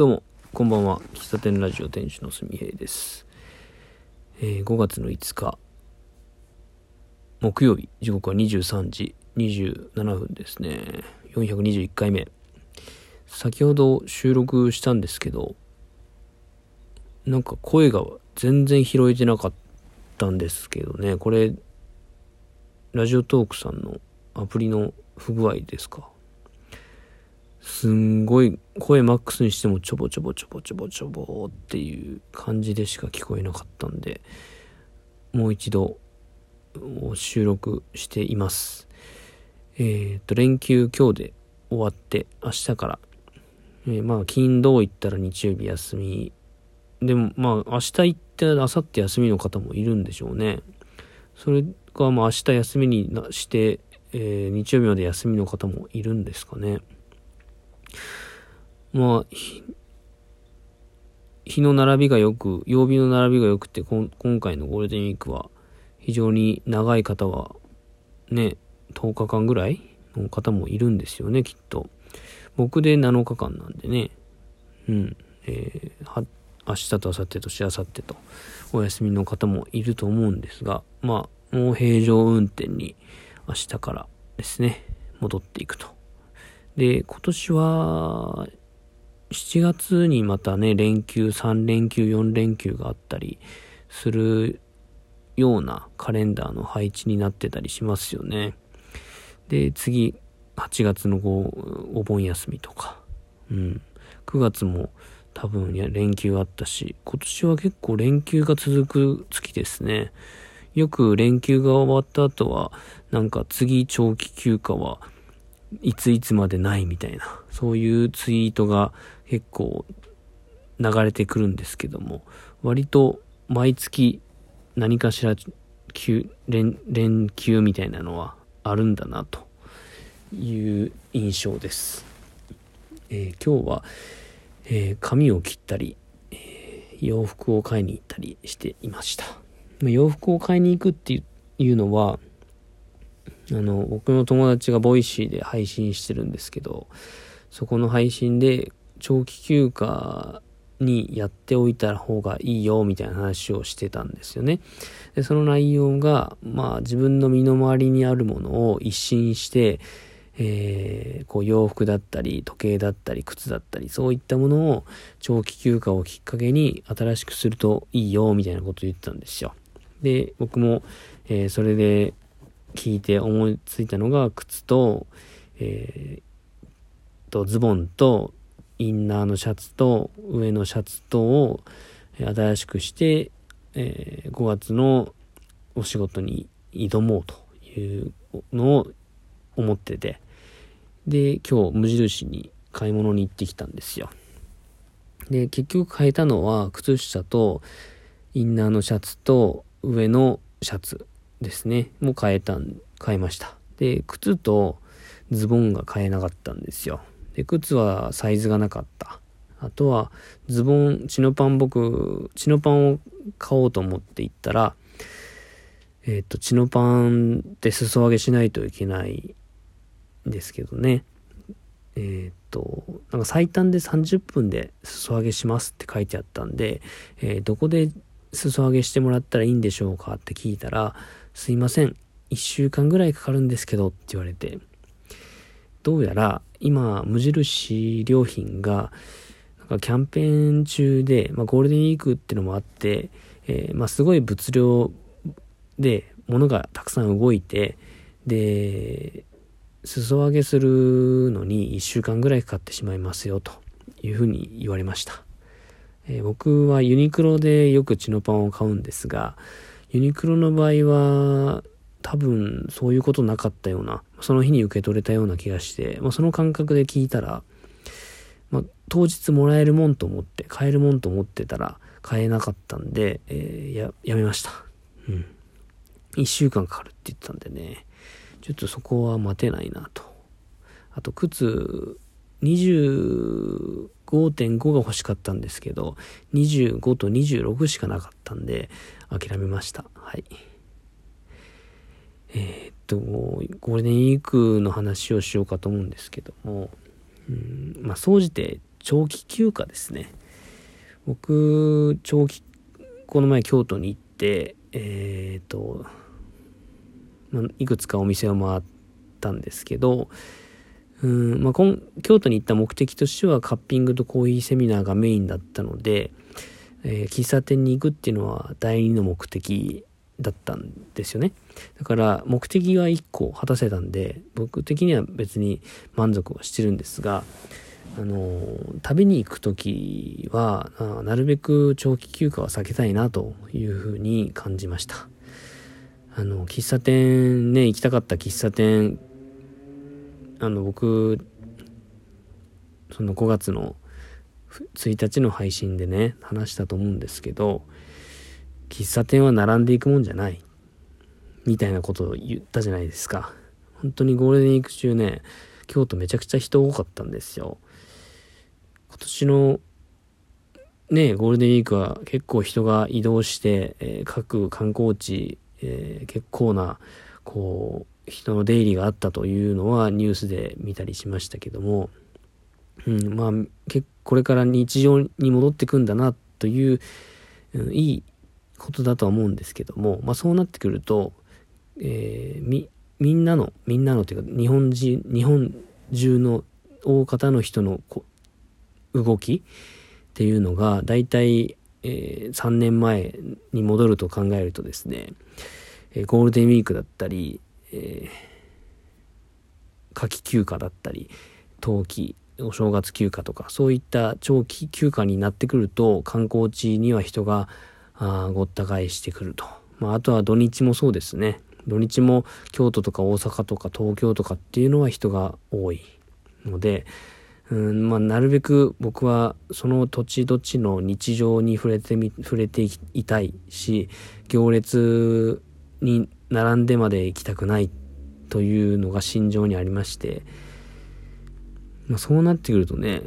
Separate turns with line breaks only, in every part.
どうも、こんばんは。喫茶店ラジオ店主のすみへいです。えー5月の5日、木曜日、時刻は23時27分ですね。421回目。先ほど収録したんですけど、なんか声が全然拾えてなかったんですけどね。これ、ラジオトークさんのアプリの不具合ですか？すんごい声マックスにしてもちょぼちょぼちょぼちょぼちょぼっていう感じでしか聞こえなかったんでもう一度収録しています。えっ、と連休今日で終わって明日から、えーまあ金土行ったら日曜日休み。でもまあ明日行って明後日休みの方もいるんでしょうね。それがまあ明日休みにして、えー日曜日まで休みの方もいるんですかね。まあ、日の並びがよく、曜日の並びがよくて、今回のゴールデンウィークは、非常に長い方は、ね、10日間ぐらいの方もいるんですよね、きっと。僕で7日間なんでね、うん、えー明日と明後日としあさってと、お休みの方もいると思うんですが、まあ、もう平常運転に明日からですね、戻っていくと。で、今年は、7月にまたね、連休、3連休、4連休があったりするようなカレンダーの配置になってたりしますよね。で、次、8月のお盆休みとか、うん。9月も多分や連休あったし、今年は結構連休が続く月ですね。よく連休が終わった後は、なんか次長期休暇はいついつまでないみたいな、そういうツイートが結構流れてくるんですけども、割と毎月何かしら休連連休みたいなのはあるんだなという印象です。えー今日は、えー髪を切ったり、えー洋服を買いに行ったりしていました。洋服を買いに行くっていうのは、あの、僕の友達が Voicy で配信してるんですけど、そこの配信で長期休暇にやっておいた方がいいよみたいな話をしてたんですよね。で、その内容が、まあ自分の身の回りにあるものを一新して、えーこう洋服だったり時計だったり靴だったりそういったものを長期休暇をきっかけに新しくするといいよみたいなことを言ってたんですよ。で、僕も、えーそれで聞いて思いついたのが靴と、えーとズボンとインナーのシャツと上のシャツとを新しくして、えー5月のお仕事に挑もうというのを思ってて。で今日無印に買い物に行ってきたんですよ。で結局変えたのは靴下とインナーのシャツと上のシャツ。ですね。もう変えたん変えました。で靴とズボンが買えなかったんですよ。で靴はサイズがなかった。あとはズボンチノパン僕チノパンを買おうと思って行ったらえっ、とチノパンって裾上げしないといけないんですけどね。えっ、となんか最短で30分で裾上げしますって書いてあったんで、えーどこで裾上げしてもらったらいいんでしょうかって聞いたらすいません1週間ぐらいかかるんですけどって言われてどうやら今無印良品がなんかキャンペーン中で、まあ、ゴールデンウィークっていうのもあって、えーまあ、すごい物量で物がたくさん動いてで裾上げするのに1週間ぐらいかかってしまいますよというふうに言われました、えー僕はユニクロでよくチノパンを買うんですがユニクロの場合は多分そういうことなかったようなその日に受け取れたような気がして、まあ、その感覚で聞いたら、まあ、当日もらえるもんと思って買えるもんと思ってたら買えなかったんで、えーややめました。うん。1週間かかるって言ってたんでね。ちょっとそこは待てないなと。あと靴5.5が欲しかったんですけど25と26しかなかったんで諦めましたはいえーっとゴールデンウィークの話をしようかと思うんですけどもうんまあ総じて長期休暇ですね。僕、長期、この前京都に行って、えっ、と、まいくつかお店を回ったんですけど、うんまあ、京都に行った目的としてはカッピングとコーヒーセミナーがメインだったので、えー、喫茶店に行くっていうのは第二の目的だったんですよね。だから目的が1個果たせたんで、僕的には別に満足はしてるんですが、あの、旅に行く時は、なるべく長期休暇は避けたいなというふうに感じました。あの、喫茶店ね、行きたかった喫茶店、あの、僕、その5月の1日の配信でね、話したと思うんですけど、喫茶店は並んでいくもんじゃない。みたいなことを言ったじゃないですか。本当にゴールデンウィーク中ね、京都めちゃくちゃ人多かったんですよ。今年のね、ゴールデンウィークは結構人が移動して、えー、各観光地、えー、結構な、こう、人の出入りがあったというのはニュースで見たりしましたけども、うん、まあ、これから日常に戻ってくんだなという、うん、いいことだとは思うんですけども、まあそうなってくると、えー、み、みんなの、みんなのというか、日本人、日本中の大方の人の動きっていうのが、大体、えー、3年前に戻ると考えるとですね、えー、ゴールデンウィークだったり、えー、夏季休暇だったり、冬季、お正月休暇とか、そういった長期休暇になってくると、観光地には人があごった返してくると。まあ、あとは土日もそうですね。土日も京都とか大阪とか東京とかっていうのは人が多いので、うんまあ、なるべく僕はその土地土地の日常に触れてみ、触れていたいし、行列に並んでまで行きたくないというのが心情にありまして、まあ、そうなってくるとね、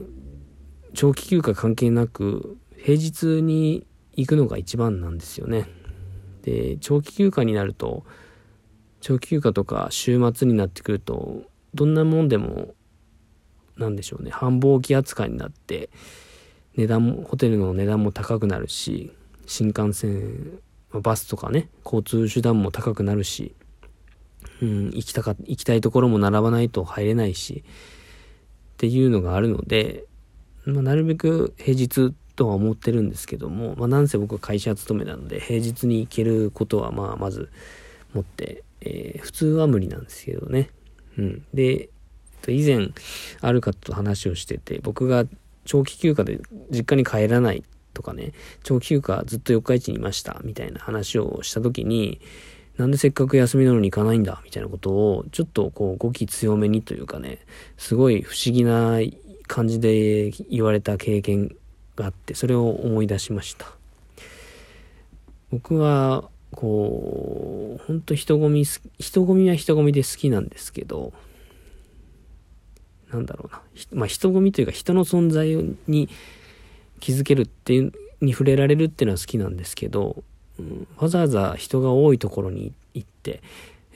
長期休暇関係なく、平日に行くのが一番なんですよね。で、長期休暇になると、長期休暇とか週末になってくると、どんなもんでも、なんでしょうね、繁忙期扱いになって、値段も、ホテルの値段も高くなるし、新幹線、バスとかね、交通手段も高くなるし、うん、行きたか、行きたいところも並ばないと入れないし、っていうのがあるので、まあ、なるべく平日とは思ってるんですけども、まあ、なんせ僕は会社勤めなので、平日に行けることは、まあ、まず持って、えー、普通は無理なんですけどね。うん。で、以前、ある方と話をしてて、僕が長期休暇で実家に帰らないとかね、長期休暇ずっと四日市にいました、みたいな話をした時に、なんでせっかく休みなのに行かないんだ、みたいなことを、ちょっとこう、語気強めにというかね、すごい不思議な感じで言われた経験があってそれを思い出しました。僕はこうほんと人混み人混みは人混みで好きなんですけどなんだろうな。まあ人混みというか人の存在に気づけるっていうに触れられるっていうのは好きなんですけど、うん、わざわざ人が多いところに行って、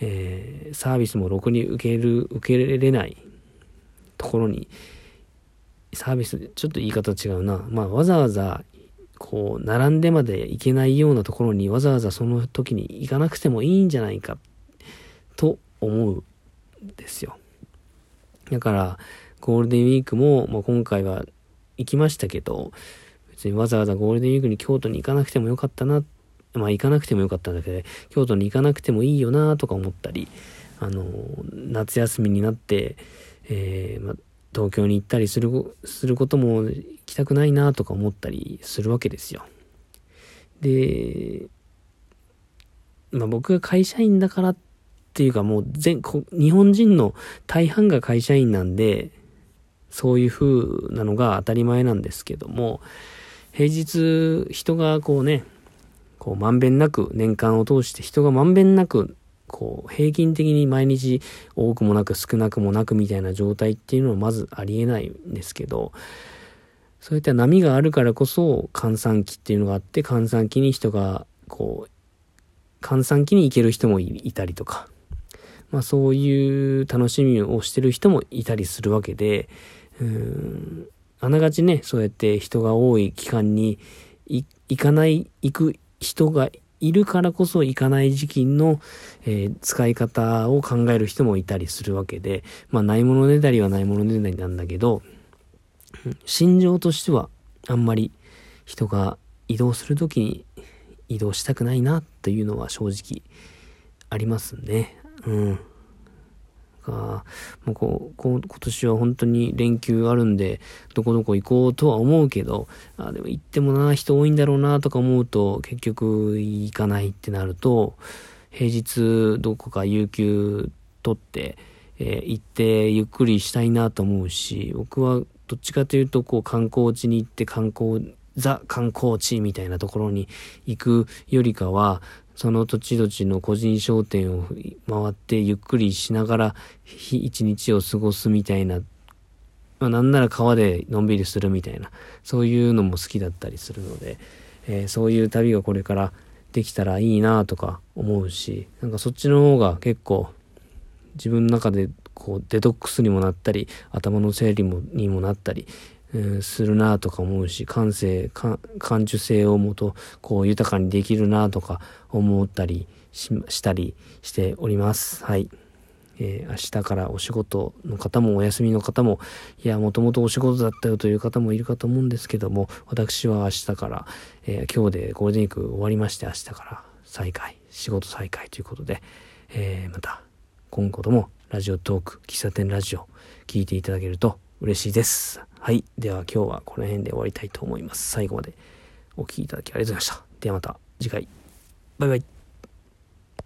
えー、サービスもろくに受ける受けれないところにサービス、ちょっと言い方違うな。まあ、わざわざ、こう、並んでまで行けないようなところにわざわざその時に行かなくてもいいんじゃないか、と思うんですよ。だから、ゴールデンウィークも、まあ、今回は行きましたけど、別にわざわざゴールデンウィークに京都に行かなくてもよかったな、まあ行かなくてもよかったんだけど、京都に行かなくてもいいよなとか思ったり、あの、夏休みになって、えー、まあ、東京に行ったりする、することも行きたくないなとか思ったりするわけですよ。で、まあ僕が会社員だからっていうかもう全、日本人の大半が会社員なんで、そういう風なのが当たり前なんですけども、平日人がこうね、こうまんべんなく年間を通して人がまんべんなくこう、平均的に毎日多くもなく少なくもなくみたいな状態っていうのはまずありえないんですけど、そういった波があるからこそ、閑散期っていうのがあって、閑散期に人が、こう、閑散期に行ける人もいたりとか、まあそういう楽しみをしてる人もいたりするわけで、うんあながちね、そうやって人が多い期間に行かない、行く人がいるからこそ行かない時期の、えー、使い方を考える人もいたりするわけで、まあ、ないものねだりはないものねだりなんだけど、心情としてはあんまり人が移動するときに移動したくないなというのは正直ありますね。うん。か、もうこう、今年は本当に連休あるんで、どこどこ行こうとは思うけど、あでも行ってもな、人多いんだろうなとか思うと、結局行かないってなると、平日どこか有給取って、えー、行ってゆっくりしたいなと思うし、僕はどっちかというと、こう観光地に行って観光、ザ観光地みたいなところに行くよりかは、その土地土地の個人商店を回ってゆっくりしながら一日を過ごすみたいな、まあ、なんなら川でのんびりするみたいな、そういうのも好きだったりするので、えー、そういう旅がこれからできたらいいなとか思うし、なんかそっちの方が結構自分の中でこうデトックスにもなったり、頭の整理もにもなったり、するなとか思うし、感性、感受性をもと、こう豊かにできるなとか思ったりしたりしております。はい。えー、明日からお仕事の方もお休みの方も、いや、もともとお仕事だったよという方もいるかと思うんですけども、私は明日から、えー、今日でゴールデンウィーク終わりまして、明日から再開、仕事再開ということで、えー、また今後ともラジオトーク、喫茶店ラジオ、聞いていただけると嬉しいです。はい。では今日はこの辺で終わりたいと思います。最後までお聴きいただきありがとうございました。ではまた次回。バイバイ。